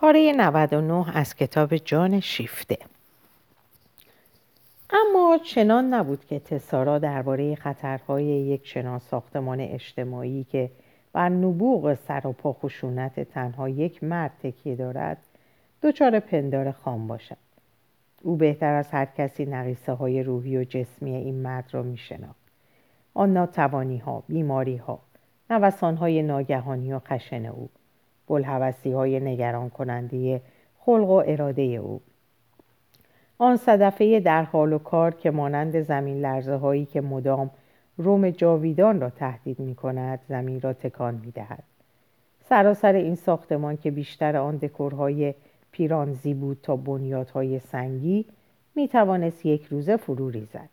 پاره 99 از کتاب جان شیفته. اما چنان نبود که تسارا درباره خطرهای یک چنان ساختمان اجتماعی که بر نبوغ سر و پا خشونت تنها یک مرد تکیه دارد دچار پندار خام باشد. او بهتر از هر کسی نقیصه های روحی و جسمی این مرد را می آن ناتوانی ها، بیماری ها، نوسان های ناگهانی و خشن او بلحوثی های نگران کننده خلق و اراده او آن صدفه در حال و کار که مانند زمین لرزه هایی که مدام روم جاویدان را تهدید می کند زمین را تکان می دهد. سراسر این ساختمان که بیشتر آن دکورهای پیرانزی بود تا بنیادهای سنگی می توانست یک روزه فرو ریزد.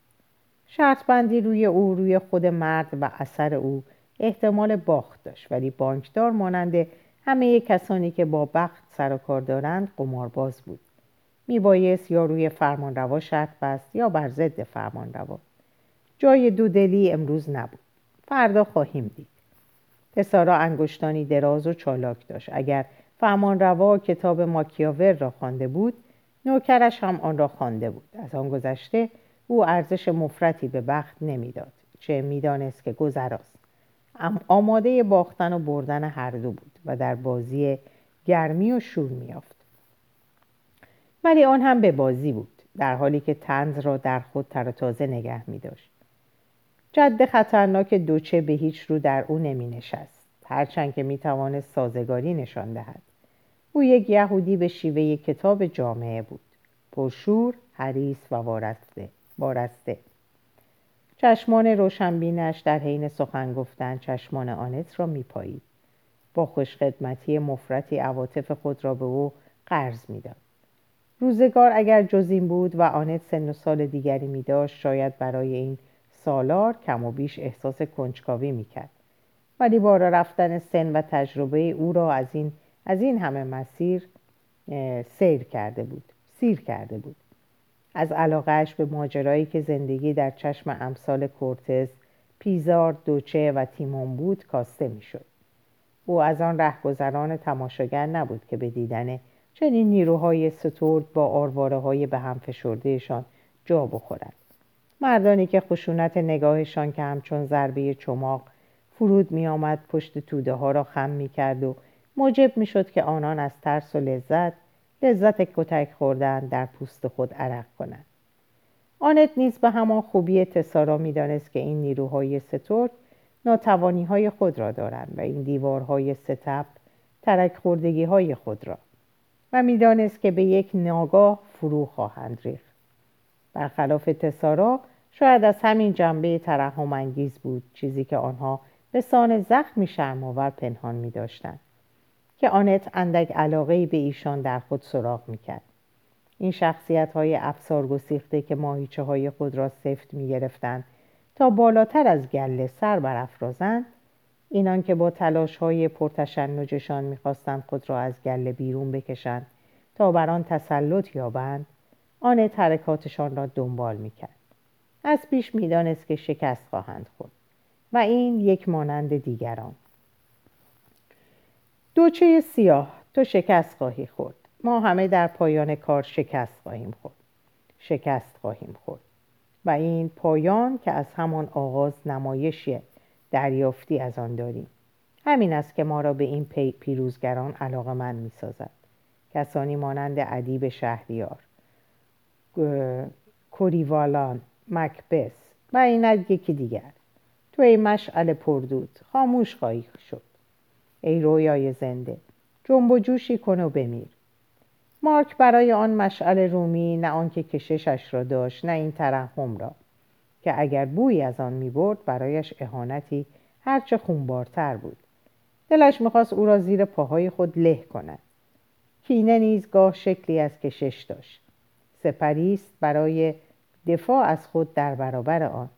شرط بندی روی او روی خود مرد و اثر او احتمال باخت داشت ولی بانکدار مانند همه کسانی که با بخت سر و کار دارند قمارباز بود. میبایست یا روی فرمانروا شرط بست یا بر ضد فرمانروا. جای دودلی امروز نبود. فردا خواهیم دید. تسارا انگشتانی دراز و چالاک داشت. اگر فرمانروا کتاب ماکیاور را خوانده بود نوکرش هم آن را خوانده بود. از آن گذشته او ارزش مفرتی به بخت نمی‌داد چه می‌دانست که گذراست. آماده باختن و بردن هر دو بود. و در بازی گرمی و شور میافت ولی آن هم به بازی بود در حالی که تنز را در خود تر تازه نگه می داشت. جد خطرناک دوچه به هیچ رو در او نمی نشست هرچند که می توانست سازگاری نشان دهد. او یک یهودی به شیوه کتاب جامعه بود. پرشور، حریص و وارسته بارسته چشمان روشنبینش در حین سخن گفتن چشمان آنت را میپایید. با خوشخدمتی مفرتی عواطف خود را به او قرض می‌داد. روزگار اگر جز این بود و آنت سن و سال دیگری می داشت شاید برای این سالار کم و بیش احساس کنجکاوی می‌کرد. ولی بارا رفتن سن و تجربه او را از این, از این همه مسیر سیر کرده بود سیر کرده بود. از علاقهش به ماجرایی که زندگی در چشم امثال کورتز پیزار دوچه و تیمون بود کاسته می‌شد. او از آن رهگذران تماشاگر نبود که به دیدن چنین نیروهای سترد با آرواره های به هم فشردهشان جا بخورد مردانی که خشونت نگاهشان که همچون ضربه چماق فرود می آمد پشت توده ها را خم می کرد و موجب می شد که آنان از ترس و لذت لذت کتک خوردن در پوست خود عرق کنند. آنت نیز به همان خوبی تسارا می‌دانست که این نیروهای سترد ناتوانی های خود را دارند و این دیوارهای ستب ترک خوردگی های خود را و می‌دانست که به یک ناگاه فرو خواهند ریخت برخلاف تسارا شاید از همین جنبه ترحم انگیز بود چیزی که آنها به سان زخمی شرمآور پنهان می داشتند. که آنت اندک علاقه به ایشان در خود سراغ می‌کرد این شخصیت های افسار گسیخته که ماهیچه های خود را سفت می تا بالاتر از گله سر برافرازند اینان که با تلاش های پرتشنجشان می‌خواستند خود را از گله بیرون بکشند تا بر آن تسلط یابند آن حرکاتشان را دنبال می‌کرد. از پیش می‌دانست که شکست خواهند خورد و این یک مانند دیگران. دوچه سیاه تو شکست خواهی خورد. ما همه در پایان کار شکست خواهیم خورد. شکست خواهیم خورد. و این پایان که از همان آغاز نمایشی دریافتی از آن داریم. همین است که ما را به این پیروزگران علاقه من می سازد کسانی مانند ادیب شهریار کوریوالان مکبس و این یکی دیگر. تو ای مشعل پردود خاموش خواهی شد. ای رویای زنده جنب و جوشی کن و بمیر. مارک برای آن مشعل رومی نه آنکه کششش را داشت نه این ترحم را که اگر بویی از آن می برد برایش اهانتی هرچه خونبارتر بود. دلش می‌خواست او را زیر پاهای خود له کند. کینه نیز گاه شکلی از کشش داشت. سپریست برای دفاع از خود در برابر آن.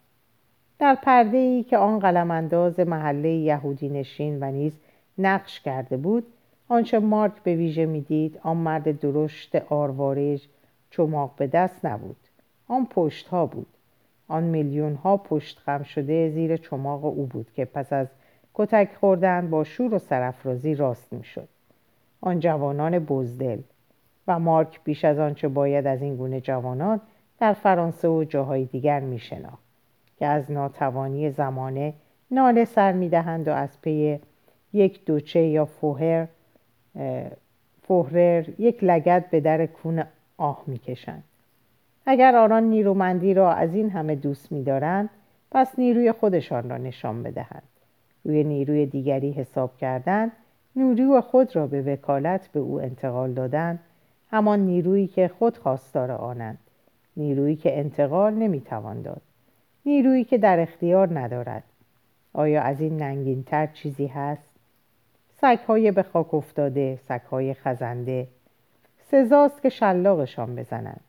در پرده ای که آن قلمانداز محله یهودی نشین و نیز نقش کرده بود آنچه مارک به ویژه می‌دید آن مرد درشت آروارج چماق به دست نبود. آن پشت ها بود. آن میلیون ها پشت خم شده زیر چماق او بود که پس از کتک خوردن با شور و سرافرازی راست می‌شد. آن جوانان بزدل. و مارک بیش از آنچه باید از این گونه جوانان در فرانسه و جاهای دیگر میشناخت که از ناتوانی زمانه ناله سر می‌دهند و از پی یک دوچه یا فوهر فهرر یک لگت به در کون آه می‌کشند. اگر آنان نیرومندی را از این همه دوست میدارند پس نیروی خودشان را نشان بدهند. روی نیروی دیگری حساب کردن نیروی خود را به وکالت به او انتقال دادن همان نیرویی که خود خواستار آنند. نیرویی که انتقال نمی‌توان داد. نیرویی که در اختیار ندارد. آیا از این ننگینتر چیزی هست؟ سگهای به خاک افتاده سگهای خزنده. سزاست که شلاقشان بزنند.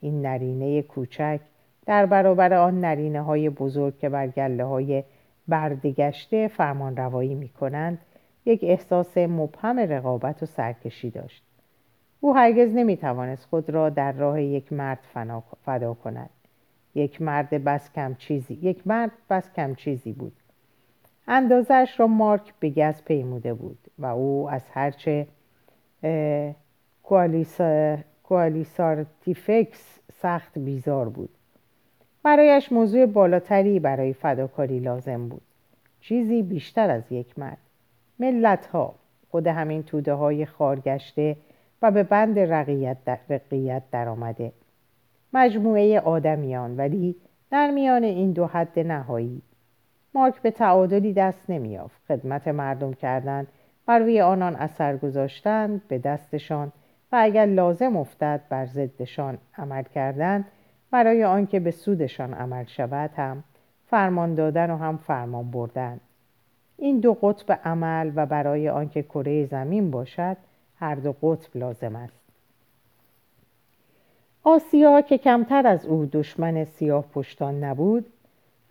این نرینه کوچک در برابر آن نرینه های بزرگ که بر گله های بردگشته فرمان روایی می کنند یک احساس مبهم رقابت و سرکشی داشت. او هرگز نمی توانست خود را در راه یک مرد فدا کند. یک مرد بس کم چیزی یک مرد بس کم چیزی بود. اندازش را مارک به گز پیموده بود و او از هرچه کوالیسارتیفکس سخت بیزار بود. برایش موضوع بالاتری برای فداکاری لازم بود. چیزی بیشتر از یک مرد. ملت ها خود همین توده های خارگشته و به بند رقیت در, رقیت در آمده مجموعه آدمیان ولی در میان این دو حد نهایی مارک به تعادلی دست نمیافت خدمت مردم کردن بر آنان اثر گذاشتن به دستشان و اگر لازم افتد بر ضدشان عمل کردن برای آنکه به سودشان عمل شود هم فرمان دادن و هم فرمان بردن. این دو قطب عمل و برای آنکه کره زمین باشد هر دو قطب لازم است. آسیا که کمتر از او دشمن سیاه پشتان نبود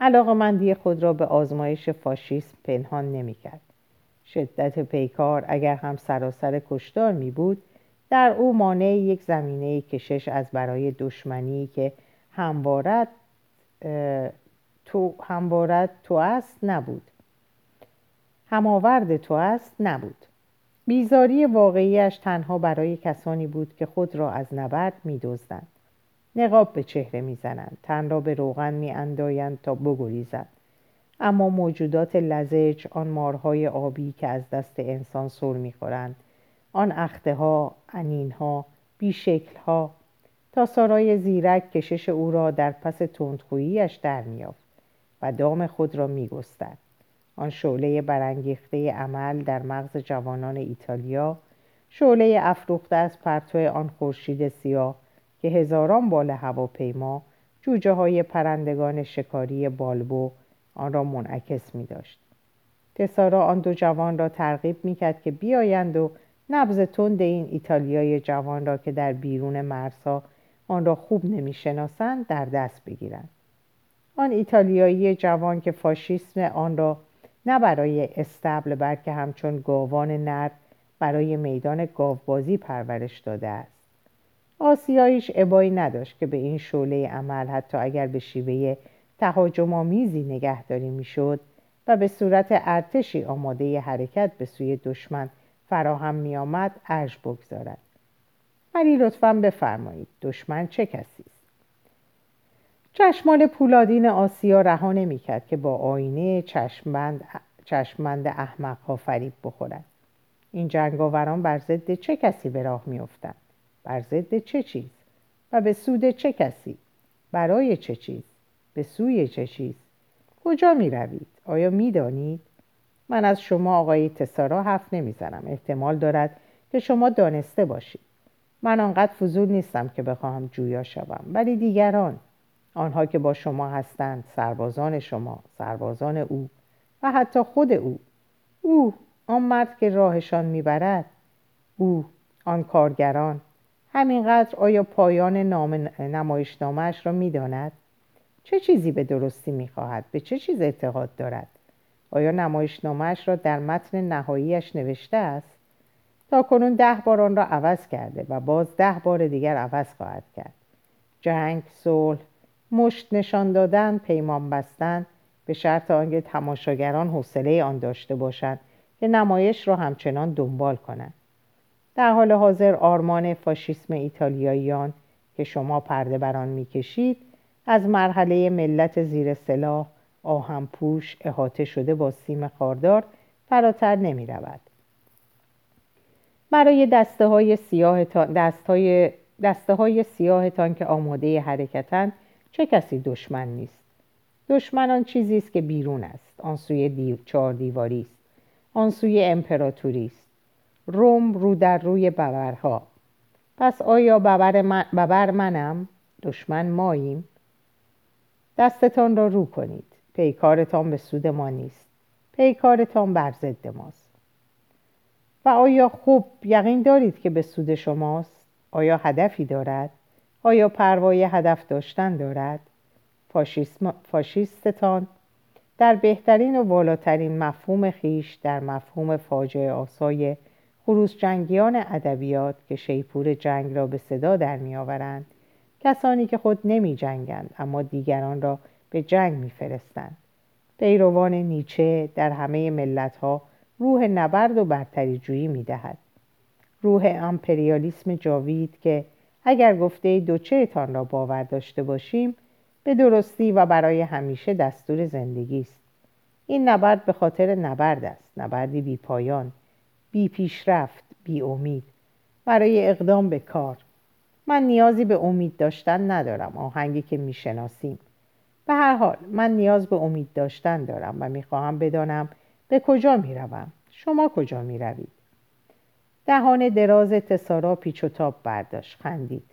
مندی خود را به آزمایش فاشیسم پنهان نمی کرد. شدت پیکار اگر هم سراسر کشتار می بود در او مانع یک زمینه کشش از برای دشمنی که هموارد تو هموارد تو است نبود. هماورد تو است نبود. بیزاری واقعیش تنها برای کسانی بود که خود را از نبرد میدزدند. نقاب به چهره می‌زنند. تن را به روغن میاندایند تا بگریزند اما موجودات لزج آن مارهای آبی که از دست انسان سر می‌خورند. آن اخته ها انین ها بیشکل ها تا سارای زیرک کشش او را در پس تندخوییش در میافت و دام خود را میگسترد. آن شعله برانگیخته عمل در مغز جوانان ایتالیا شعله افروخته از پرتو آن خورشید سیاه که هزاران بال هواپیما جوجه های پرندگان شکاری بالبو آن را منعکس می داشت. تسارا آن دو جوان را ترغیب می کرد که بیایند و نبز تند این ایتالیای جوان را که در بیرون مرزها آن را خوب نمی‌شناسند در دست بگیرند آن ایتالیایی جوان که فاشیسم آن را نه برای استبل بلکه همچون گاوان نر برای میدان گاوبازی پرورش داده است آسیاییش ابایی نداشت که به این شعله عمل حتی اگر به شیوه تهاجم آمیزی نگهداری می‌شد و به صورت ارتشی آماده حرکت به سوی دشمن فراهم میآمد ارج بگذارد. ولی لطفا بفرمایید دشمن چه کسی است؟ چشمان پولادین آسیا رها نمی‌کرد که با آینه چشمند چشمند احمق ها فریب بخورد. این جنگاوران بر ضد چه کسی به راه میافتند؟ بر ضد چه چیز؟ و به سود چه کسی؟ برای چه چیز؟ به سوی چه چیز؟ کجا می روید؟ آیا می دانید؟ من از شما آقای تسارا حرف نمی‌زنم احتمال دارد که شما دانسته باشید. من آنقدر فضول نیستم که بخواهم جویا شوم. ولی دیگران آنها که با شما هستند سربازان شما سربازان او و حتی خود او او آن مرد که راهشان می‌برد او آن کارگران همینقدر آیا پایان نام نمایشنامهاش را می‌داند؟ چه چیزی به درستی می‌خواهد؟ به چه چیز اعتقاد دارد؟ آیا نمایشنامهاش را در متن نهاییش نوشته است؟ تا کنون ده بار آن را عوض کرده و باز ده بار دیگر عوض خواهد کرد. جنگ صلح مشت نشان دادن پیمان بستن به شرط آنکه تماشاگران حوصله آن داشته باشند که نمایش را همچنان دنبال کنند. در حال حاضر آرمان فاشیسم ایتالیاییان که شما پرده بران می‌کشید از مرحله ملت زیر سلاح آهنپوش احاطه شده با سیم خاردار فراتر نمی رود. برای دسته های سیاه دسته های سیاهتان که آماده حرکتن چه کسی دشمن نیست؟ دشمن آن چیزی است که بیرون است. آن سوی دیو چهار دیواری است. آن سوی امپراتوری است. روم رو در روی ببرها پس آیا ببر, من، ببر منم؟ دشمن ماییم. دستتان را رو کنید. پیکارتان به سود ما نیست. پیکارتان بر ضد ماست. و آیا خوب یقین دارید که به سود شماست؟ آیا هدفی دارد؟ آیا پروای هدف داشتن دارد؟ فاشیسم، فاشیستتان در بهترین و والاترین مفهوم خیش در مفهوم فاجعه آسای خروس جنگیان ادبیات که شیپور جنگ را به صدا در میآورند کسانی که خود نمی جنگند اما دیگران را به جنگ میفرستند. پیروان نیچه در همه ملت ها روح نبرد و برتری جویی می دهد. روح امپریالیسم جاوید که اگر گفته دوچهتان را باور داشته باشیم به درستی و برای همیشه دستور زندگی است. این نبرد به خاطر نبرد است نبردی بی پایان. بی پیشرفت بی امید. برای اقدام به کار. من نیازی به امید داشتن ندارم آهنگی که می‌شناسیم. به هر حال من نیاز به امید داشتن دارم و می‌خواهم بدانم به کجا می‌روم. شما کجا می‌روید؟ دهان دراز تسارا پیچ و تاب برداشت خندید.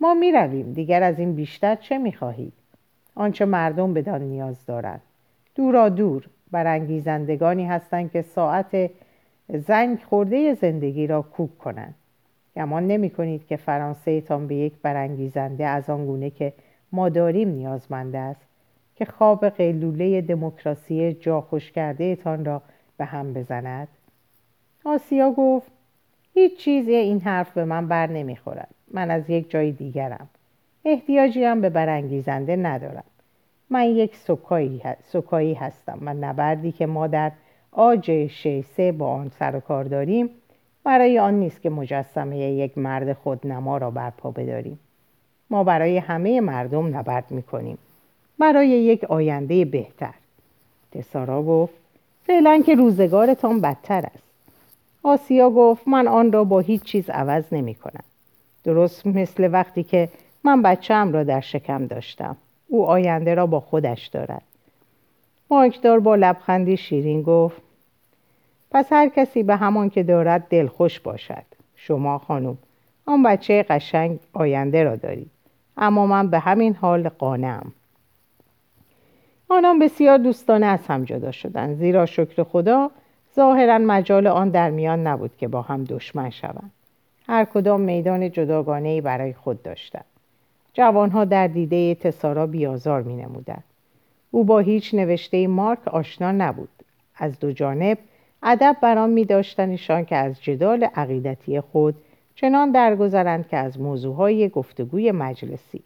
ما می‌رویم دیگر از این بیشتر چه می‌خواهید؟ آنچه مردم بدان نیاز دارند. دورا دور برانگیزندگانی هستند که ساعت زنگ خورده زندگی را کوک کنند. گمان نمی کنید که فرانسه تان به یک برانگیزنده از آن گونه که ما داریم نیازمند است که خواب قیلوله دموکراسی جا خوش کرده تان را به هم بزند؟ آسیا گفت هیچ چیزی این حرف به من بر نمی‌خورد من از یک جای دیگرم. احتیاجی هم به برانگیزنده ندارم. من یک سکایی, هستم و نبردی که ما در آج شیسه با آن سر و کار داریم. برای آن نیست که مجسمه یک مرد خودنما را برپا بداریم. ما برای همه مردم نبرد می‌کنیم. برای یک آینده بهتر. تسارا گفت فعلا که روزگارتان بدتر است. آسیا گفت من آن را با هیچ چیز عوض نمی کنم درست مثل وقتی که من بچم را در شکم داشتم. او آینده را با خودش دارد. بانکدار با لبخندی شیرین گفت پس هر کسی به همان که دارد دلخوش باشد. شما خانم آن بچه قشنگ آینده را دارید. اما من به همین حال قانم آنان بسیار دوستانه از هم جدا شدند زیرا شکر خدا ظاهرا مجال آن در میان نبود که با هم دشمن شوند. هر کدام میدان جداگانه برای خود داشتند. جوانها در دیده تسارا بیازار می نمودند. او با هیچ نوشته مارک آشنا نبود. از دو جانب ادب برام می داشتنشان که از جدال عقیدتی خود چنان درگذرند که از موضوعهای گفتگوی مجلسی.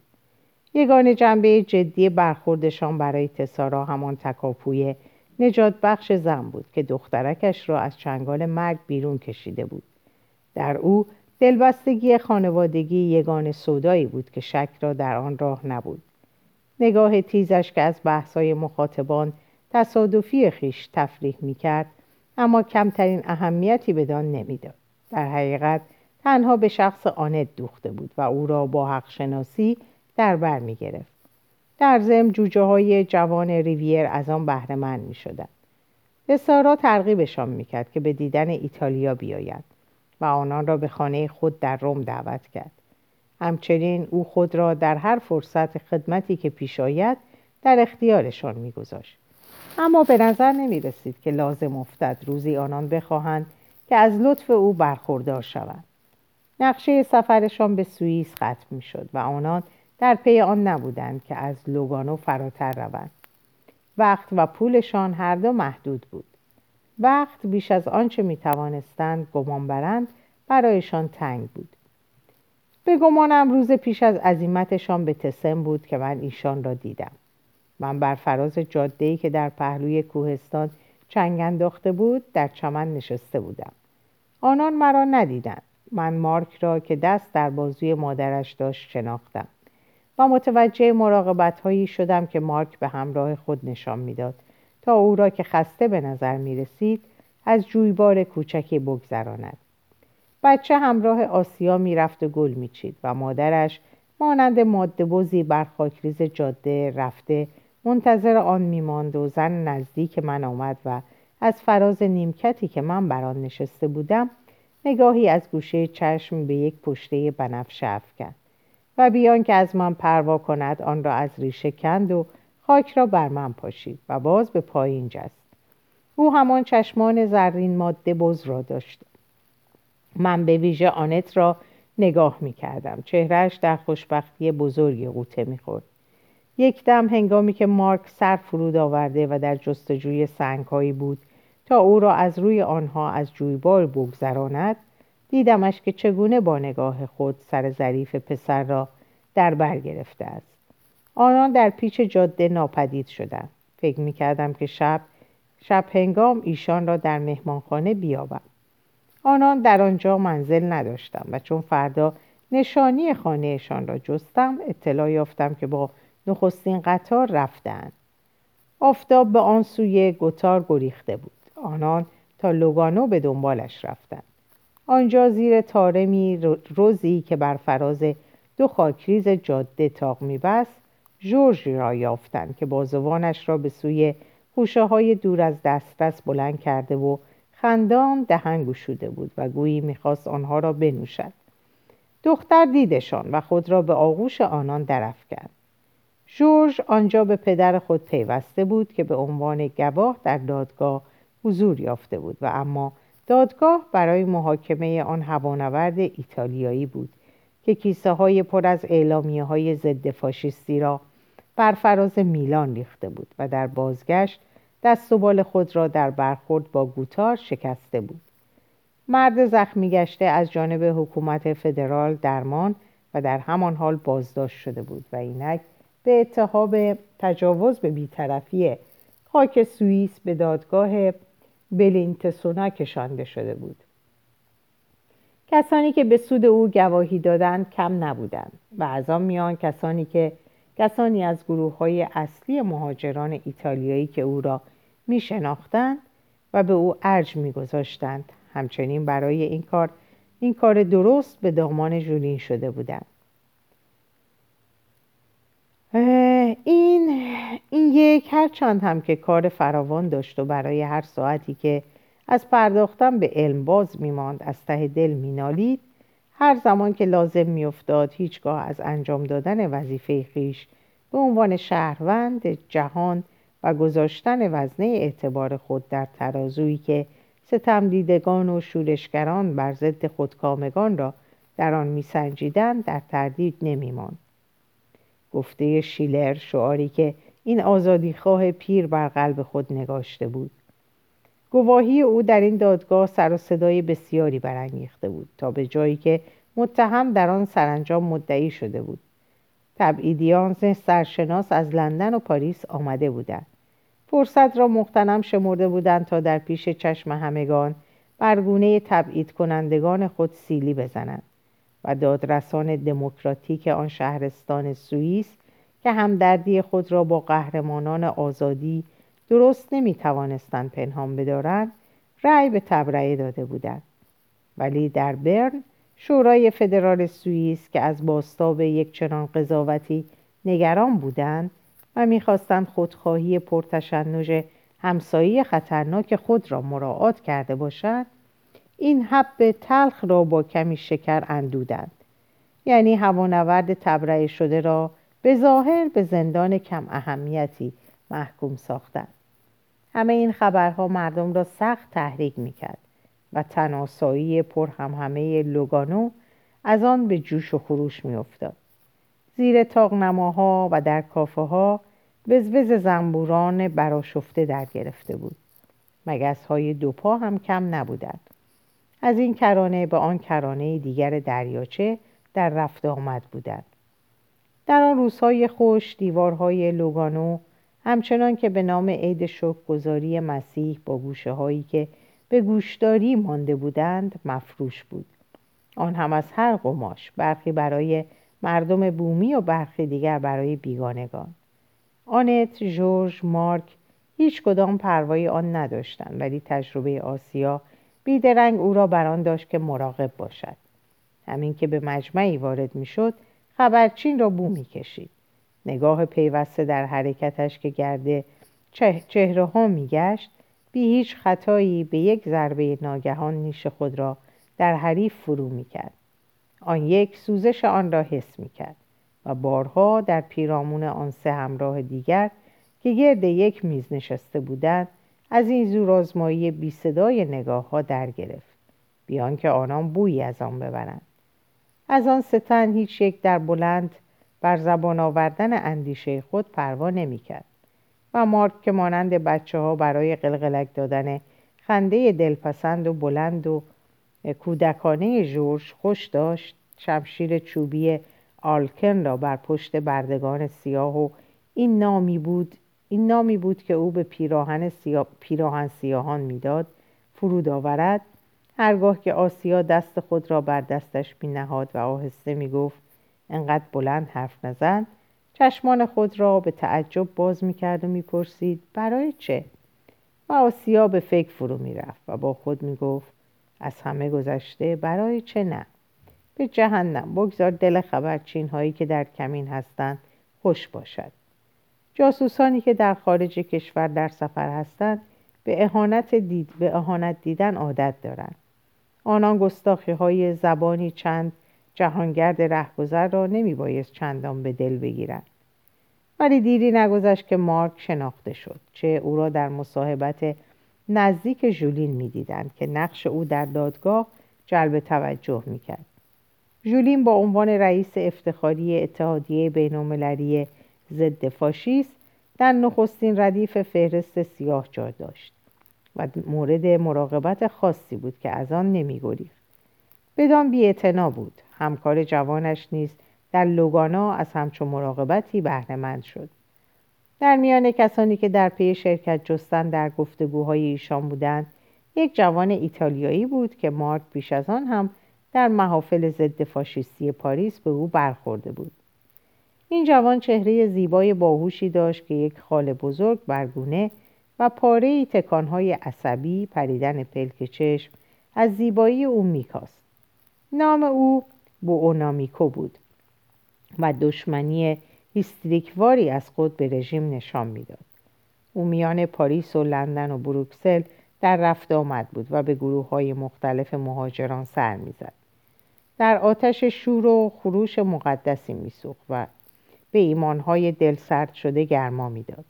یگان جنبه جدی برخوردشان برای تسارا همان تکاپوی نجات بخش زن بود که دخترکش را از چنگال مرگ بیرون کشیده بود. در او دلبستگی خانوادگی یگان سودایی بود که شک را در آن راه نبود. نگاه تیزش که از بحثای مخاطبان تصادفی خیش تفریح می کرد اما کمترین اهمیتی بدان نمی‌داد در حقیقت تنها به شخص آنت دوخته بود و او را با حق شناسی در بر می گرفت. در زم جوجه های جوان ریویر از آن بهره مند می شدن. به سارا ترغیبشان می کرد که به دیدن ایتالیا بیایند و آنان را به خانه خود در روم دعوت کرد. همچنین او خود را در هر فرصت خدمتی که پیش آید در اختیارشان میگذاشت اما به نظر نمی رسید که لازم افتد روزی آنان بخواهند که از لطف او برخوردار شوند. نقشه سفرشان به سوئیس ختم می شد و آنان در پی آن نبودند که از لوگانو فراتر روند. وقت و پولشان هر دو محدود بود. وقت بیش از آنچه می توانستند گمان برند برایشان تنگ بود. به گمانم روز پیش از عزیمتشان به تسم بود که من ایشان را دیدم. من بر فراز جاده‌ای که در پهلوی کوهستان چنگ انداخته بود در چمن نشسته بودم. آنان مرا ندیدند. من مارک را که دست در بازوی مادرش داشت شناختم و متوجه مراقبت هایی شدم که مارک به همراه خود نشان می‌داد. تا او را که خسته به نظر می رسید از جویبار کوچکی بگذراند. بچه همراه آسیا می‌رفت و گل میچید و مادرش مانند ماده بزی بر خاکریز جاده رفته منتظر آن میماند و زن نزدیک من آمد و از فراز نیمکتی که من بر آن نشسته بودم نگاهی از گوشه چشم به یک پشته بنفشه افکند و بیان که از من پروا کند آن را از ریشه کند و خاک را بر من پاشید و باز به پایین جست. او همان چشمان زرین ماده بز را داشت. من به ویژه آنت را نگاه می کردم چهرهش در خوشبختی بزرگی قوطه می خورد یک دم هنگامی که مارک سر فرود آورده و در جستجوی سنگهایی بود تا او را از روی آنها از جویبار بگذراند دیدمش که چگونه با نگاه خود سر ظریف پسر را در بر گرفته است. آنان در پیچ جاده ناپدید شدند. فکر می کردم که شب شب هنگام ایشان را در مهمانخانه بیابم. آنان در آنجا منزل نداشتم و چون فردا نشانی خانهشان را جستم اطلاع یافتم که با نخستین قطار رفتند آفتاب به آن سوی گتار گریخته بود. آنان تا لوگانو به دنبالش رفتند. آنجا زیر تارمی روزی که بر فراز دو خاکریز جاده تاق میبست جورج را یافتند که بازوانش را به سوی خوشه های دور از دسترس بلند کرده و خندان دهن گشوده بود و گویی می‌خواست آنها را بنوشد. دختر دیدشان و خود را به آغوش آنان کرد. جورج آنجا به پدر خود پیوسته بود که به عنوان گواه در دادگاه حضور یافته بود و اما دادگاه برای محاکمه آن هوانورد ایتالیایی بود که کیسه های پر از اعلامیه های ضد فاشیستی را بر فراز میلان ریخته بود و در بازگشت دست و بال خود را در برخورد با گوتار شکسته بود. مرد زخمی گشته از جانب حکومت فدرال درمان و در همان حال بازداشت شده بود و اینک به اتهاب تجاوز به بیطرفی خاک سوئیس به دادگاه بلینتسونا کشانده شده بود کسانی که به سود او گواهی دادند کم نبودند و از آن میان کسانی که کسانی از گروه های اصلی مهاجران ایتالیایی که او را می شناختند و به او ارج می گذاشتند. همچنین برای این کار این کار درست به دامان جولین شده بودند. این این یک هر چند هم که کار فراوان داشت و برای هر ساعتی که از پرداختن به علم باز میماند از ته دل مینالید هر زمان که لازم میافتاد هیچگاه از انجام دادن وظیفه خیش به عنوان شهروند جهان و گذاشتن وزنه اعتبار خود در ترازویی که ستمدیدگان و شورشگران بر ضد خودکامگان را در آن میسنجیدند در تردید نمیماند. گفته شیلر شعاری که این آزادیخواه پیر بر قلب خود نگاشته بود. گواهی او در این دادگاه سر و صدای بسیاری برانگیخته بود تا به جایی که متهم در آن سرانجام مدعی شده بود. تبعیدیان سرشناس از لندن و پاریس آمده بودند. فرصت را مختنم شمرده بودند تا در پیش چشم همگان برگونه تبعید کنندگان خود سیلی بزنند. و دادرسان دموکراتیک آن شهرستان سوئیس که همدردی خود را با قهرمانان آزادی درست نمی توانستند پنهان بدارند رأی به تبرئه داده بودند. ولی در برن شورای فدرال سوئیس که از باستاب یک چنان قضاوتی نگران بودند و می‌خواستند خودخواهی پرتشنج همسایی خطرناک خود را مراعات کرده باشند این حب تلخ را با کمی شکر اندودند. یعنی هوانورد تبرئه شده را به ظاهر به زندان کم اهمیتی محکوم ساختند. همه این خبرها مردم را سخت تحریک می‌کرد و تناسایی پر هم همه لوگانو از آن به جوش و خروش میافتاد. زیر تاقنماها و در کافه ها وزوز زنبوران براشفته در گرفته بود. مگس های دو پا هم کم نبودند. از این کرانه به آن کرانه دیگر دریاچه در رفت آمد بودند. در آن روزهای خوش دیوارهای لوگانو همچنان که به نام عید گذاری مسیح با گوشه هایی که به گوشداری مانده بودند مفروش بود. آن هم از هر قماش برخی برای مردم بومی و برخی دیگر برای بیگانگان. آنت، جورج، مارک هیچ کدام پروای آن نداشتند ولی تجربه آسیا بیدرنگ او را بران داشت که مراقب باشد. همین که به مجمعی وارد می‌شد خبرچین را بو می‌کشید. نگاه پیوسته در حرکتش که گرده چهره ها میگشت بی هیچ خطایی به یک ضربه ناگهان نیش خود را در حریف فرو می‌کرد. آن یک سوزش آن را حس می‌کرد و بارها در پیرامون آن سه همراه دیگر که گرد یک میز نشسته بودند از این زورآزمایی بی صدای نگاه ها در گرفت بیان که آنان بویی از آن ببرند. از آن ستن هیچ یک در بلند بر زبان آوردن اندیشه خود پروا نمی‌کرد و مارک که مانند بچه ها برای قلقلک دادن خنده دلپسند و بلند و کودکانه جورج خوش داشت شمشیر چوبی آلکن را بر پشت بردگان سیاه و این نامی بود این نامی بود که او به پیراهن, سیا... پیراهن سیاهان می‌داد فرود آورد هرگاه که آسیا دست خود را بر دستش می نهاد و آهسته می گفت انقدر بلند حرف نزن چشمان خود را به تعجب باز می کرد و می پرسید برای چه؟ و آسیا به فکر فرو می رفت و با خود می گفت از همه گذشته برای چه نه؟ به جهنم بگذار دل خبرچین هایی که در کمین هستند خوش باشد جاسوسانی که در خارج کشور در سفر هستند به اهانت, دید، به اهانت دیدن عادت دارند. آنان گستاخی های زبانی چند جهانگرد رهگذر را نمی بایست چندان به دل بگیرند. ولی دیری نگذشت که مارک شناخته شد چه او را در مصاحبت نزدیک ژولین می‌دیدند که نقش او در دادگاه جلب توجه می‌کرد. ژولین با عنوان رئیس افتخاری اتحادیه بینالمللی ضد فاشیست. در نخستین ردیف فهرست سیاه جا داشت و مورد مراقبت خاصی بود که از آن نمیگریخت بدان بیاعتنا بود. همکار جوانش نیز در لوگانا از همچون مراقبتی بهرهمند شد. در میان کسانی که در پی شرکت جستن در گفتگوهای ایشان بودند یک جوان ایتالیایی بود که مارک بیش از آن هم در محافل ضد فاشیستی پاریس به او برخورده بود. این جوان چهره زیبای باهوشی داشت که یک خال بزرگ برگونه و پاره تکانهای عصبی پریدن پلک چشم از زیبایی او میکاست نام او بوونامیکو بود و دشمنی هیستریکواری از خود به رژیم نشان می‌داد. او میان پاریس و لندن و بروکسل در رفت آمد بود و به گروه های مختلف مهاجران سر می‌زد. در آتش شور و خروش مقدسی میسوخت و به ایمانهای دل سرد شده گرما می‌داد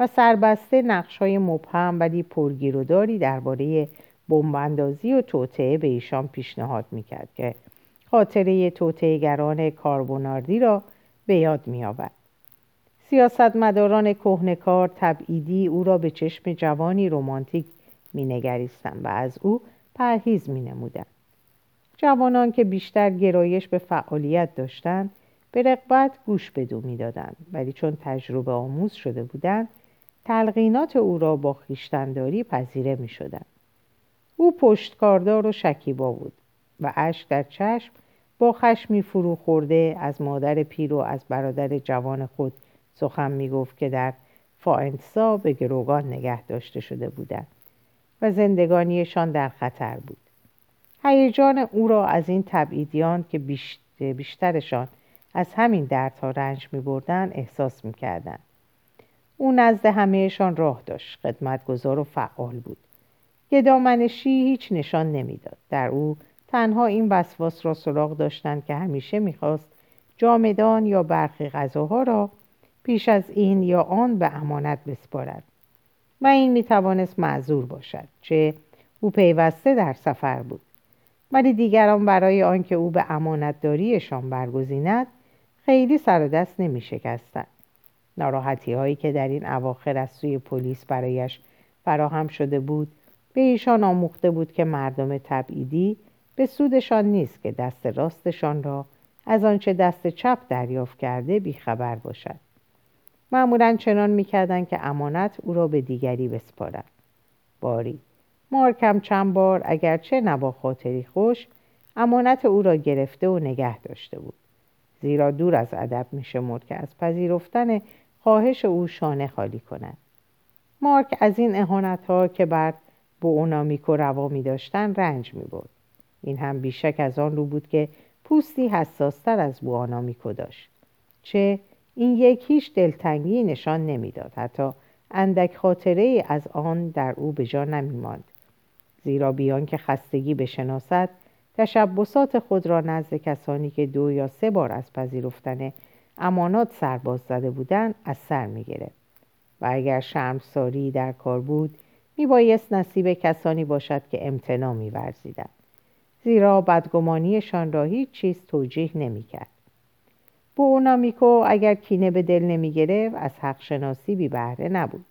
و سربسته نقش های مبهم ولی پرگیروداری درباره بمباندازی و توطعه به ایشان پیشنهاد می‌کرد که خاطره توطعهگران کاربوناردی را به یاد میآورد سیاستمداران کهنکار تبعیدی او را به چشم جوانی رمانتیک مینگریستند و از او پرهیز مینمودند. جوانان که بیشتر گرایش به فعالیت داشتند به رقبت گوش بدو می‌دادند ولی چون تجربه آموز شده بودند تلقینات او را با خیشتنداری پذیره می شدن. او پشتکاردار و شکیبا بود و اشک در چشم با خشمی فرو خورده از مادر پیر و از برادر جوان خود سخن می گفت که در فاینسا به گروگان نگه داشته شده بودند و زندگانیشان در خطر بود هیجان او را از این تبعیدیان که بیشترشان از همین دردها رنج می بردن احساس می کردن. او نزد همهشان راه داشت. خدمتگزار و فعال بود. گدامنشی هیچ نشان نمی‌داد. در او تنها این وسواس را سراغ داشتند که همیشه می‌خواست جامدان یا برخی غذاها را پیش از این یا آن به امانت بسپارد. و این می‌توانست معذور باشد چه او پیوسته در سفر بود. ولی دیگران برای آنکه او به امانتداریشان برگزیند خیلی سر و دست نمی شکستن. ناراحتی هایی که در این اواخر از سوی پلیس برایش فراهم شده بود به ایشان آموخته بود که مردم تبعیدی به سودشان نیست که دست راستشان را از آنچه دست چپ دریافت کرده بیخبر باشد. معمولا چنان می‌کردند که امانت او را به دیگری بسپارد باری مارکم چند بار اگرچه نبا خاطری خوش امانت او را گرفته و نگه داشته بود. زیرا دور از ادب میشمرد که از پذیرفتن خواهش او شانه خالی کند مارک از این اهانت ها که بر بوونامیکو روا می داشتن رنج می بود. این هم بیشک از آن رو بود که پوستی حساستر از بوانامیکو داشت چه این یک هیچ دلتنگی نشان نمی‌داد حتی اندک خاطره از آن در او به جا نمی ماند. زیرا بیان که خستگی بشناسد تشبسات خود را نزد کسانی که دو یا سه بار از پذیرفتن امانات سرباز زده بودند از سر می گرفت. و اگر شرمساری در کار بود می بایست نصیب کسانی باشد که امتنا می ورزیدن. زیرا بدگمانیشان را هیچ چیز توجیه نمی کرد. با اونامیکو اگر کینه به دل نمی گرفت از حق شناسی بی بهره نبود.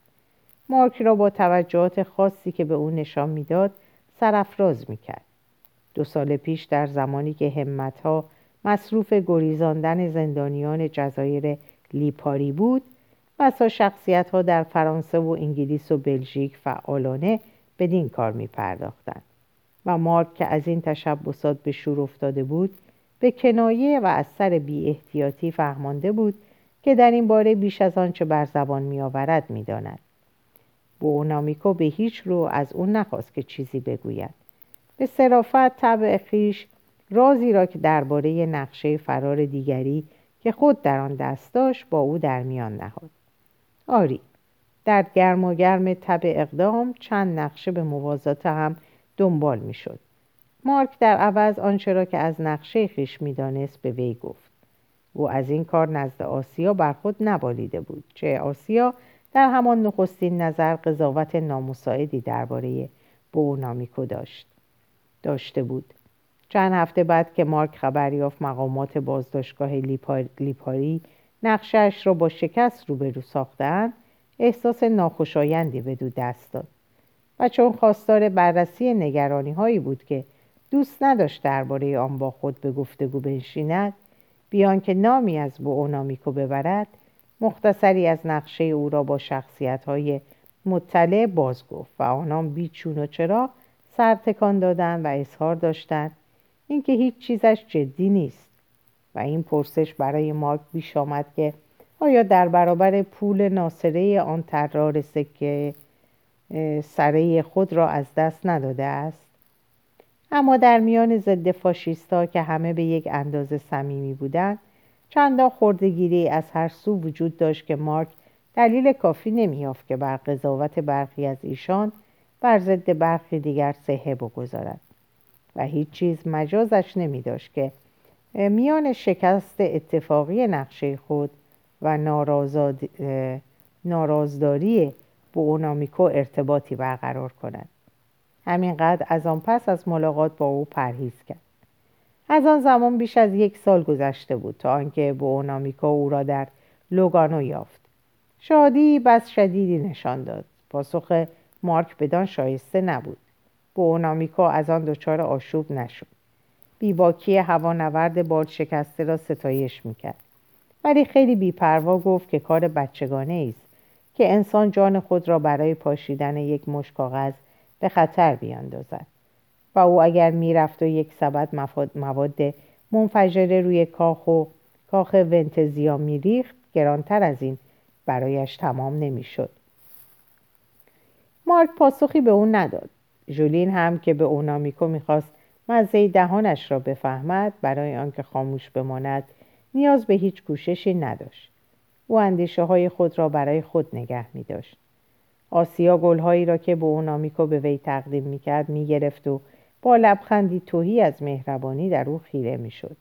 مارک را با توجهات خاصی که به او نشان می‌داد سرافراز می کرد. دو سال پیش در زمانی که همتها مصروف گریزاندن زندانیان جزایر لیپاری بود بسا شخصیت ها در فرانسه و انگلیس و بلژیک فعالانه بدین کار می پرداختن. و مارک که از این تشبسات به شور افتاده بود به کنایه و از سر بی احتیاطی فهمانده بود که در این باره بیش از آنچه بر زبان می آورد می داند. بونامیکو به هیچ رو از اون نخواست که چیزی بگوید. به صرافت طبع خیش رازی را که درباره نقشه فرار دیگری که خود در آن دست داشت با او در میان نهاد. آری در گرم و گرم تب اقدام چند نقشه به موازات هم دنبال می‌شد. مارک در عوض آنچه را که از نقشه خیش می‌دانست به وی گفت. او از این کار نزد آسیا بر خود نبالیده بود چه آسیا در همان نخستین نظر قضاوت نامساعدی درباره بونامیکو داشت. داشته بود. چند هفته بعد که مارک خبر یافت مقامات بازداشتگاه لیپاری نقشش را با شکست روبرو ساختند احساس ناخوشایندی به دو دست داد. و چون خواستار بررسی نگرانی هایی بود که دوست نداشت درباره آن با خود به گفتگو بنشیند بیان که نامی از بوونامیکو ببرد مختصری از نقشه او را با شخصیت های مطلع باز گفت و آنان بیچون و چرا سر تکان دادن و اظهار داشتند اینکه هیچ چیزش جدی نیست. و این پرسش برای مارک بیش آمد که آیا در برابر پول ناصره آن طرار سکه سره خود را از دست نداده است؟ اما در میان ضد فاشیستا که همه به یک اندازه صمیمی بودند چندان خوردگیری از هر سو وجود داشت که مارک دلیل کافی نمیافت که بر قضاوت برخی از ایشان بر ضد برخی دیگر سهه بگذارد. و هیچ چیز مجازش نمی داشت که میان شکست اتفاقی نقشه خود و نارازداری اونامیکو ارتباطی برقرار کند همینقدر از آن پس از ملاقات با او پرهیز کرد. از آن زمان بیش از یک سال گذشته بود تا آنکه با اونامیکو او را در لوگانو یافت. شادی بس شدیدی نشان داد. پاسخ مارک بدان شایسته نبود. با اونامیکو از آن دچار آشوب نشد. بیباکی هوانورد باد شکسته را ستایش می‌کرد. ولی خیلی بیپروا گفت که کار بچگانه است که انسان جان خود را برای پاشیدن یک مش کاغذ به خطر بیاندازد. و او اگر می‌رفت و یک سبد مواد منفجره روی کاخ و کاخ ونتزیا میریخت گرانتر از این برایش تمام نمی‌شد. مارک پاسخی به او نداد ژولین هم که به اونامیکو می‌خواست مزه دهانش را بفهمد برای آنکه خاموش بماند نیاز به هیچ کوششی نداشت او اندیشه های خود را برای خود نگه می داشت. آسیا گلهایی را که به اونامیکو به وی تقدیم می کرد می گرفت و با لبخندی توهی از مهربانی در او خیره می شد.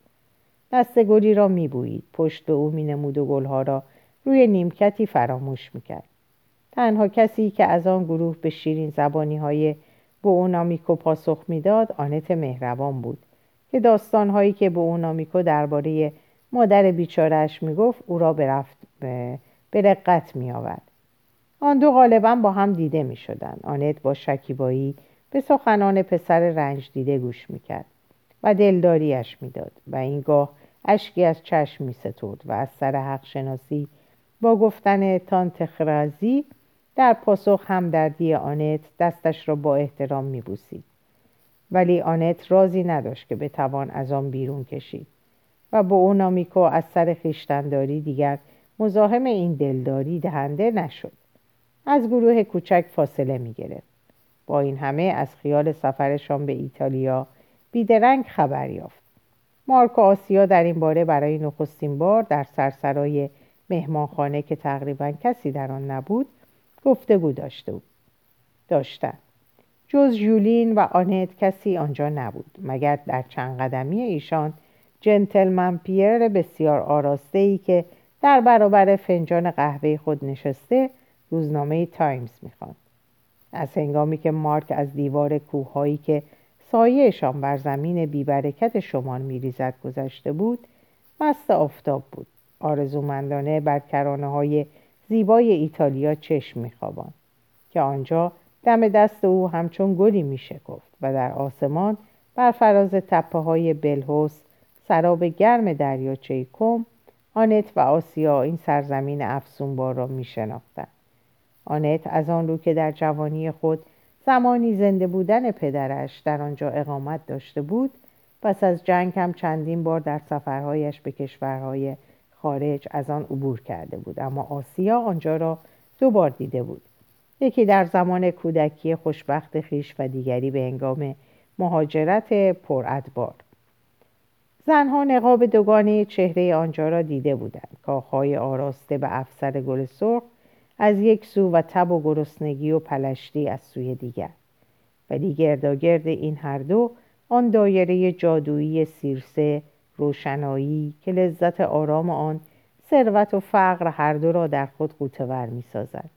دست گلی را می بوید. پشت به او می نمود و گلها را روی نیمکتی فراموش می کرد. تنها کسی که از آن گروه به شیرین زبانی های به اونامیکو پاسخ می‌داد آنت مهربان بود که داستانهایی که به اونامیکو درباره مادر بیچارش می‌گفت او را به, رفت به رقت می آورد. آن دو غالبا با هم دیده می شدن. آنت با شکیبایی به سخنان پسر رنج دیده گوش می کرد و دلداریش می‌داد و اینگاه اشکی از چشم می ستود و از سر حق شناسی با گفتن تانت خرازی در پاسخ همدردی آنت دستش را با احترام میبوسید. ولی آنت رازی نداشت که بتوان از آن بیرون کشید و با اونامیکو از سر خیشتنداری دیگر مزاحم این دلداری دهنده نشد. از گروه کوچک فاصله می گرفت. با این همه از خیال سفرشان به ایتالیا بیدرنگ خبر یافت. مارک و آسیا در این باره برای نخستین بار در سرسرای مهمانخانه که تقریبا کسی در آن نبود گفتگو داشته بود داشتند جز جولین و آنت کسی آنجا نبود مگر در چند قدمی ایشان جنتلمن پیر بسیار آراسته ای که در برابر فنجان قهوه خود نشسته روزنامه تایمز می‌خواند. از هنگامی که مارک از دیوار کوههایی که سایهشان بر زمین بیبرکت شمان میریزد گذشته بود مست آفتاب بود. آرزومندانه بر کرانه های زیبای ایتالیا چشم میخوابان که آنجا دم دست او همچون گلی میشکفت و در آسمان بر فراز تپه های بلهوس سراب گرم دریاچه کم آنت و آسیا این سرزمین افسونبار را میشناختند. آنت از آن رو که در جوانی خود زمانی زنده بودن پدرش در آنجا اقامت داشته بود پس از جنگ هم چندین بار در سفرهایش به کشورهای خارج از آن عبور کرده بود. اما آسیا آنجا را دو بار دیده بود. یکی در زمان کودکی خوشبخت خیش و دیگری به هنگام مهاجرت پرادبار زنها نقاب دوگانه چهره آنجا را دیده بودند. کاخهای آراسته به افسر گل سرخ از یک سو و تب و گرسنگی و پلشتی از سوی دیگر. ولی گرداگرد این هر دو آن دایره جادویی سیرسه روشنایی که لذت آرام آن ثروت و فقر هر دو را در خود قوتور می سازد.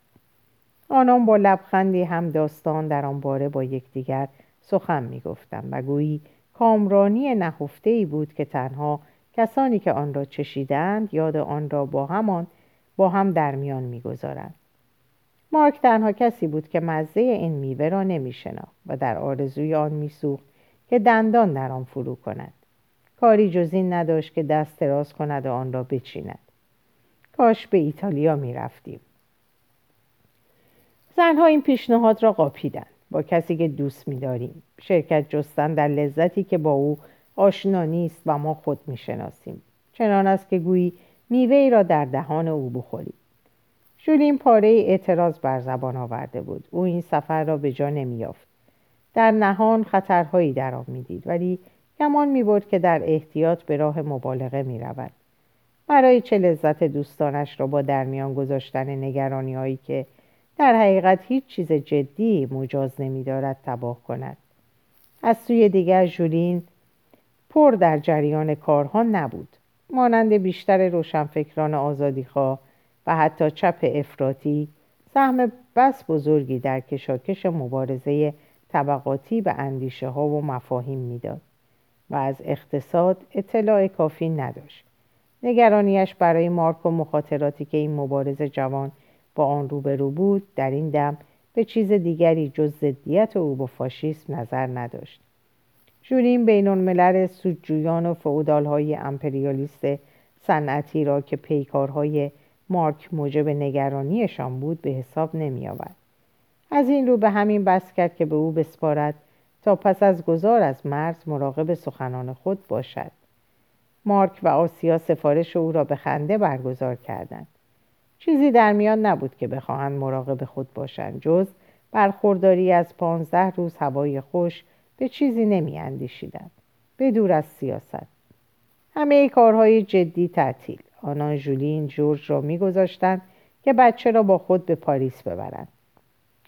آنان با لبخندی هم داستان در آن باره با یکدیگر سخن می گفتم و گویی کامرانی نهفته ای بود که تنها کسانی که آن را چشیدند یاد آن را با همان با هم در میان می‌گذارند مارک تنها کسی بود که مزه این میوه را نمیشناخت و در آرزوی آن میسوخت که دندان در آن فرو کند کاری جز این نداشت که دست دراز کند و آن را بچیند. کاش به ایتالیا می‌رفتیم زنها این پیشنهاد را قاپیدند. با کسی که دوست میداریم شرکت جستن در لذتی که با او آشنا نیست و ما خود می‌شناسیم چنان است که گویی میوه را در دهان او بخوریم. جولین پاره اعتراض بر زبان آورده بود. او این سفر را به جا نمیافت در نهان خطرهایی در آن ولی گمان می‌برد که در احتیاط به راه مبالغه می‌رود. برای چه لذت دوستانش را با درمیان گذاشتن نگرانی هایی که در حقیقت هیچ چیز جدی مجاز نمیدارد تباه کند. از سوی دیگر ژولین پر در جریان کارها نبود. مانند بیشتر روشنفکران آزادیخواه و حتی چپ افراطی سهم بس بزرگی در کشاکش مبارزه طبقاتی به اندیشه ها و مفاهیم می‌داد. و از اقتصاد اطلاع کافی نداشت نگرانیش برای مارک و مخاطراتی که این مبارزه جوان با آن روبرو بود در این دم به چیز دیگری جز ضدیت او با فاشیسم نظر نداشت ژولین بین الملل سودجویان و های امپریالیست صنعتی را که پیکارهای مارک موجب نگرانیشان بود به حساب نمی آورد. از این رو به همین بس کرد که به او بسپارد پس از گذار از مرز مراقب سخنان خود باشد. مارک و آسیا سفارش او را به خنده برگزار کردند. چیزی در میان نبود که بخواهند مراقب خود باشند جز برخورداری از پانزده روز هوای خوش به چیزی نمی اندیشیدند به دور از سیاست. همه کارهای جدی تعطیل. آنان جولین جورج را میگذاشتند که بچه را با خود به پاریس ببرند.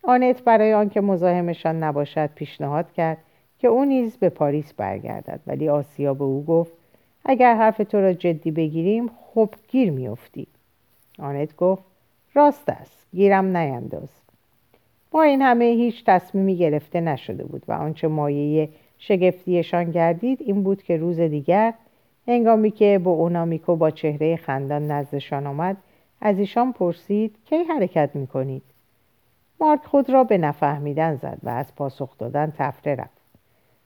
آنت برای آنکه مزاحمشان نباشد پیشنهاد کرد که او نیز به پاریس برگردد ولی آسیا به او گفت اگر حرف تو را جدی بگیریم خب گیر میافتی. آنت گفت راست است گیرم نینداز. با این همه هیچ تصمیمی گرفته نشده بود و آنچه مایه شگفتیشان گردید این بود که روز دیگر هنگامی که با اونامیکو با چهره خندان نزدشان آمد از ایشان پرسید کی حرکت می‌کنید؟ مارک خود را به نفهمیدن زد و از پاسخ دادن تفره رفت.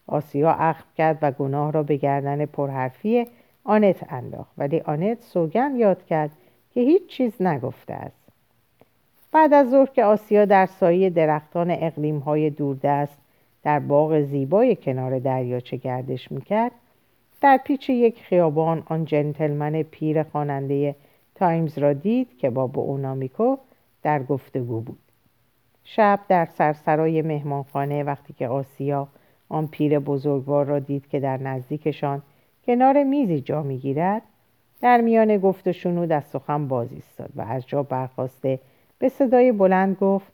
آسیا اخم کرد و گناه را به گردن پرحرفی آنت انداخت ولی آنت سوگند یاد کرد که هیچ چیز نگفته است. بعد از ظهر که آسیا در سایه درختان اقلیم های دوردست در باغ زیبای کنار دریاچه گردش می‌کرد در پیچ یک خیابان آن جنتلمن پیر خواننده تایمز را دید که با اونامیکو در گفتگو بود. شب در سرسرای مهمانخانه وقتی که آسیا آن پیر بزرگوار را دید که در نزدیکشان کنار میزی جا می‌گیرد در میان گفت و شنود از سخن باز ایستاد و از جا برخواسته به صدای بلند گفت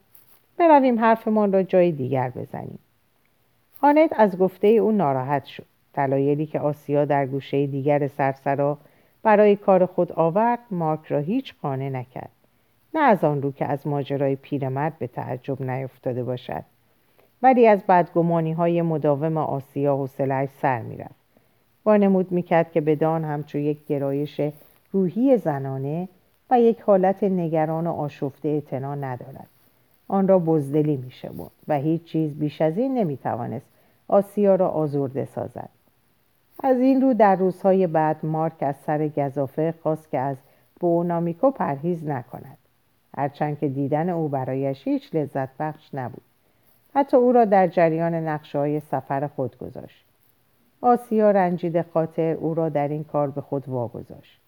برویم حرفمان را جای دیگر بزنیم. خانت از گفته او ناراحت شد. دلایلی که آسیا در گوشه دیگر سرسرا برای کار خود آورد مارک را هیچ قانع نکرد. نه از آن رو که از ماجرای پیرمرد به تعجب نیفتاده باشد. ولی از بدگمانی های مداوم آسیا حوصلهاش سر می‌رفت. وانمود می‌کرد که بدان همچو یک گرایش روحی زنانه و یک حالت نگران و آشفته اعتنا ندارد. آن را بزدلی میشه بود و هیچ چیز بیش از این نمی‌توانست آسیا را آزرده سازد. از این رو در روزهای بعد مارک از سر گذافه خواست که از بونامیکو پرهیز نکند. هرچند که دیدن او برایش هیچ لذت بخش نبود. حتی او را در جریان نقشه های سفر خود گذاشت. آسیا رنجید خاطر او را در این کار به خود واگذاشت.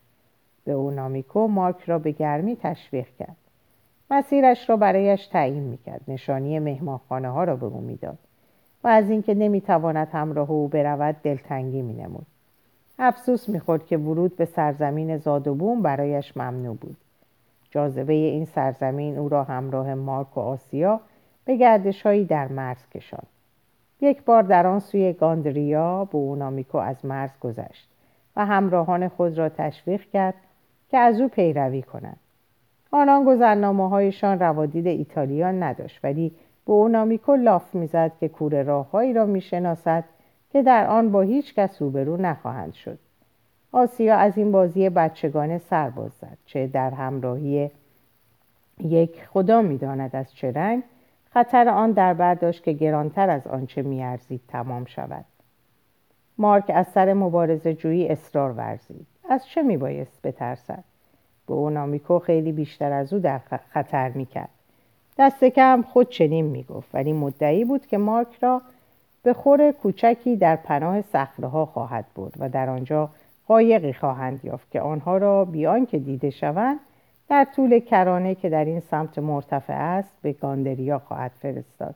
به اونامیکو مارک را به گرمی تشویق کرد. مسیرش را برایش تعیین می‌کرد. نشانی مهمانخانه ها را به او می‌داد و از اینکه نمی‌تواند همراه او برود دلتنگی مینمود. افسوس می‌خورد که ورود به سرزمین زاد برایش ممنوع بود. جاذبه این سرزمین او را همراه مارک و آسیا به گردش هایی در مرز کشاند. یک بار در آن سوی گاندریا بونامیکو از مرز گذشت و همراهان خود را تشویق کرد که از او پیروی کنند. آنان گذرنامه هایشان روادید ایتالیا نداشت ولی به اونامیکو لاف می‌زد که کوره راههایی را می‌شناسد که در آن با هیچ کس روبرو نخواهند شد. آسیا از این بازی بچگانه سرباز زد چه در همراهی یک خدا می‌داند از چه رنگ خطر آن در برداشت که گرانتر از آنچه میارزید تمام شود. مارک از سر مبارزه جویی اصرار ورزید. از چه میبایست بترسد؟ به اونامیکو خیلی بیشتر از او در خطر می‌کرد. دست کم خود چنین می‌گفت ولی مدعی بود که مارک را به خور کوچکی در پناه صخره خواهد برد و در آنجا قایقی خواهند یافت که آنها را بیان که دیده شوند در طول کرانه که در این سمت مرتفع است به گاندریا خواهد فرستاد.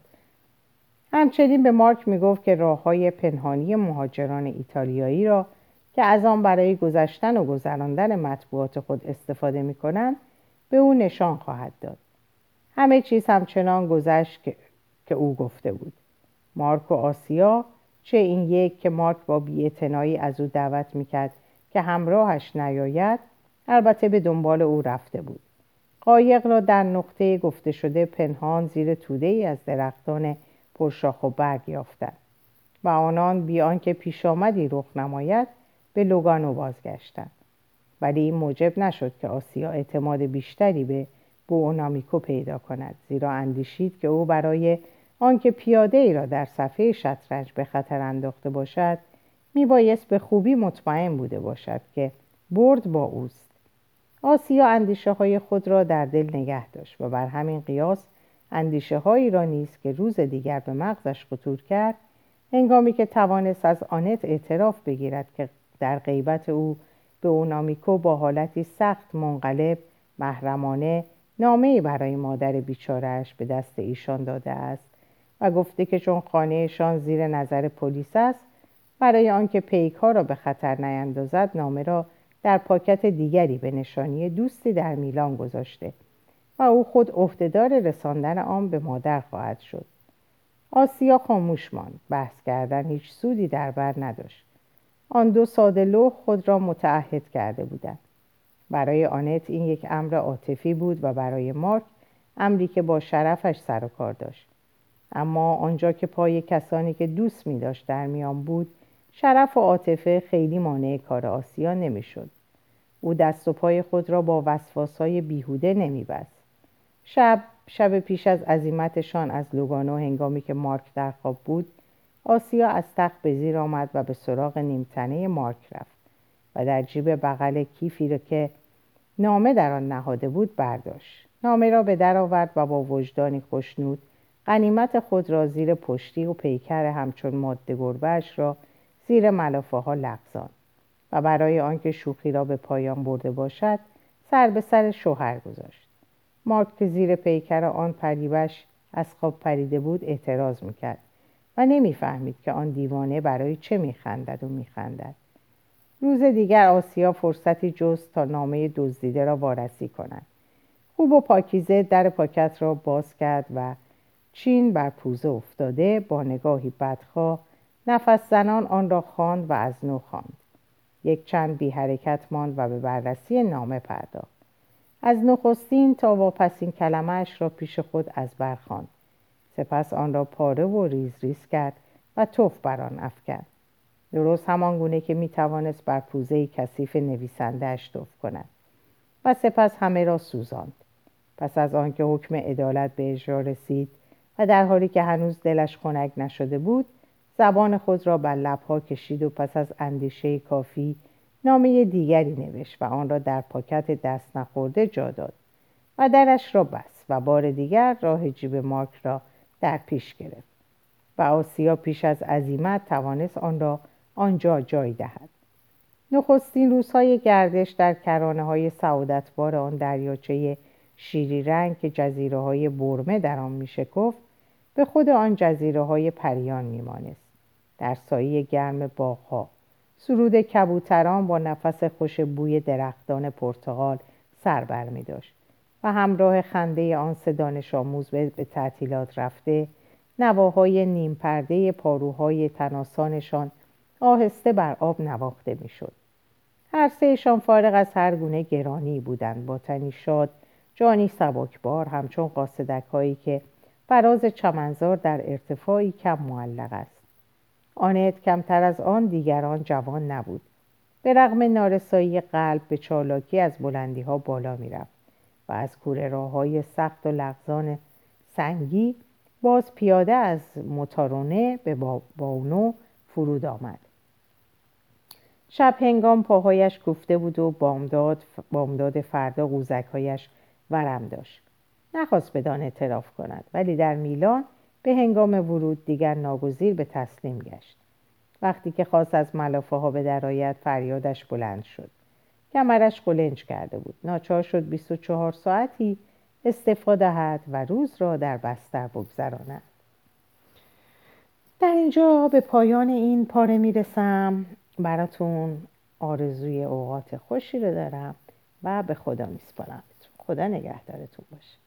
همچنین به مارک می‌گفت که راه های پنهانی مهاجران ایتالیایی را که از آن برای گذشتن و گذراندن مطبوعات خود استفاده می کنند به او نشان خواهد داد. همه چیز همچنان گذشت که, که او گفته بود. مارک و آسیا چه این یک که مارک با بیاعتنایی از او دعوت می‌کرد که همراهش نیاید البته به دنبال او رفته بود. قایق را در نقطه گفته شده پنهان زیر توده ای از درختان پرشاخ و برگ یافتند. و آنان بیان که پیش آمدی رخ نماید به لوگانو بازگشتند. ولی این موجب نشد که آسیا اعتماد بیشتری به بوونامیکو پیدا کند زیرا اندیشید که او برای آنکه پیاده ای را در صفحه شطرنج به خطر انداخته باشد میبایست به خوبی مطمئن بوده باشد که برد با اوست. آسیا اندیشه های خود را در دل نگه داشت و بر همین قیاس اندیشه هایی را نیز که روز دیگر به مغزش خطور کرد هنگامی که توانست از آنت اعتراف بگیرد که در غیبت او به اونامیکو با حالتی سخت منقلب محرمانه نامه برای مادر بیچارهش به دست ایشان داده است و گفته که چون خانهشان زیر نظر پلیس است برای آنکه پیک ها را به خطر نیندازد نامه را در پاکت دیگری به نشانی دوستی در میلان گذاشته و او خود عهدهدار رساندن آن به مادر خواهد شد. آسیا خاموش ماند. بحث کردن هیچ سودی در بر نداشت. آن دو ساده لوح خود را متعهد کرده بودند. برای آنت این یک امر عاطفی بود و برای مارک امری که با شرفش سر و کار داشت. اما آنجا که پای کسانی که دوست می داشت در میان بود شرف و عاطفه خیلی مانع کار آسیا نمی‌شد. او دست و پای خود را با وسواسای بیهوده نمیبست شب شب پیش از عزیمتشان از لوگانو هنگامی که مارک در خواب بود آسیا از تخت به زیر آمد و به سراغ نیمتنه مارک رفت و در جیب بغل کیفی را که نامه در آن نهاده بود برداشت نامه را به در آورد و با وجدانی خوشنود قنیمت خود را زیر پشتی و پیکر همچون ماده گربهش را زیر ملافه ها لغزان و برای آنکه شوخی را به پایان برده باشد سر به سر شوهر گذاشت. مارک که زیر پیکر آن پریوش از خواب پریده بود اعتراض می‌کرد و نمی‌فهمید که آن دیوانه برای چه میخندد و میخندد. روز دیگر آسیا فرصتی جست تا نامه دزدیده را وارسی کند. خوب و پاکیزه در پاکت را باز کرد و چین بر پوزه افتاده با نگاهی بدخواه نفس زنان آن را خواند و از نو خواند. یک چند بی حرکت ماند و به بررسی نامه پرداخت. از نخستین تا واپسین کلمهاش را پیش خود از برخواند سپس آن را پاره و ریز ریز کرد و تف بر آن افکند. درست همان گونه که می توانست بر پوزه کثیف نویسندهاش تف کند. و سپس همه را سوزاند. پس از آنکه حکم عدالت به اجرا رسید و در حالی که هنوز دلش خنک نشده بود زبان خود را بر لبها کشید و پس از اندیشه کافی نامه دیگری نوشت و آن را در پاکت دست نخورده جا داد. و درش را بست و بار دیگر راه جیب مارک را در پیش گرفت و آسیا پیش از عزیمت توانست آن را آنجا جای دهد. نخستین روزهای گردش در کرانه های سعادتبار آن دریاچه شیری رنگ که جزیره های برمه در آن میشکفت به خود آن جزیره های پریان میمانست. در سایه گرم باغها. سرود کبوتران با نفس خوش بوی درختان پرتغال سر بر می داشت و همراه خنده آن سه دانش آموز به تعطیلات رفته نواهای نیم پرده پاروهای تناسانشان آهسته بر آب نواخته می‌شد. هر سهشان فارغ از هر گونه گرانی بودند. با تنی شاد جانی سبکبار همچون قاصدک هایی که فراز چمنزار در ارتفاعی کم معلق است. آنت کمتر از آن دیگران جوان نبود. به رغم نارسایی قلب به چالاکی از بلندی ها بالا می‌رفت و از کوره راه های سخت و لغزان سنگی باز پیاده از موتارونه به باونو فرود آمد. شب هنگام پاهایش کوفته بود و بامداد, بامداد فردا قوزکهایش ورم داشت. نخواست بدان اعتراف کند ولی در میلان به هنگام ورود دیگر ناگزیر به تسلیم گشت. وقتی که خواست از ملافه ها به درایت فریادش بلند شد. کمرش قلنج کرده بود. ناچار شد 24 ساعتی استفاده دهد و روز را در بستر بگذراند. در اینجا به پایان این پاره می‌رسم. براتون آرزوی اوقات خوشی رو دارم و به خدا میسپارم. خدا نگهدارتون باشه.